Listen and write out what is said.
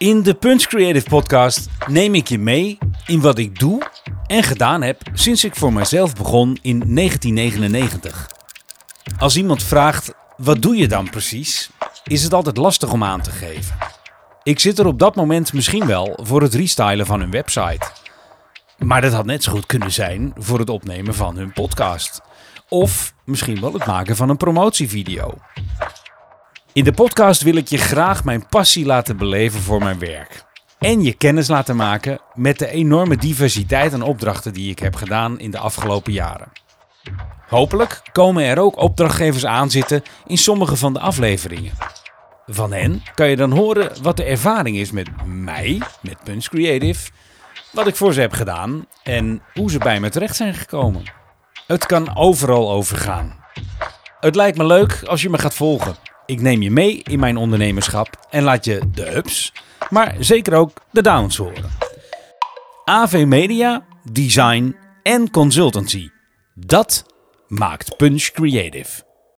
In de Punch Creative Podcast neem ik je mee in wat ik doe en gedaan heb sinds ik voor mezelf begon in 1999. Als iemand vraagt, wat doe je dan precies? Is het altijd lastig om aan te geven. Ik zit er op dat moment misschien wel voor het restylen van hun website. Maar dat had net zo goed kunnen zijn voor het opnemen van hun podcast. Of misschien wel het maken van een promotievideo. In de podcast wil ik je graag mijn passie laten beleven voor mijn werk. En je kennis laten maken met de enorme diversiteit aan opdrachten die ik heb gedaan in de afgelopen jaren. Hopelijk komen er ook opdrachtgevers aan zitten in sommige van de afleveringen. Van hen kan je dan horen wat de ervaring is met mij, met Punch Creative, wat ik voor ze heb gedaan en hoe ze bij me terecht zijn gekomen. Het kan overal over gaan. Het lijkt me leuk als je me gaat volgen. Ik neem je mee in mijn ondernemerschap en laat je de ups, maar zeker ook de downs horen. AV Media, Design en Consultancy. Dat maakt Punch Creative.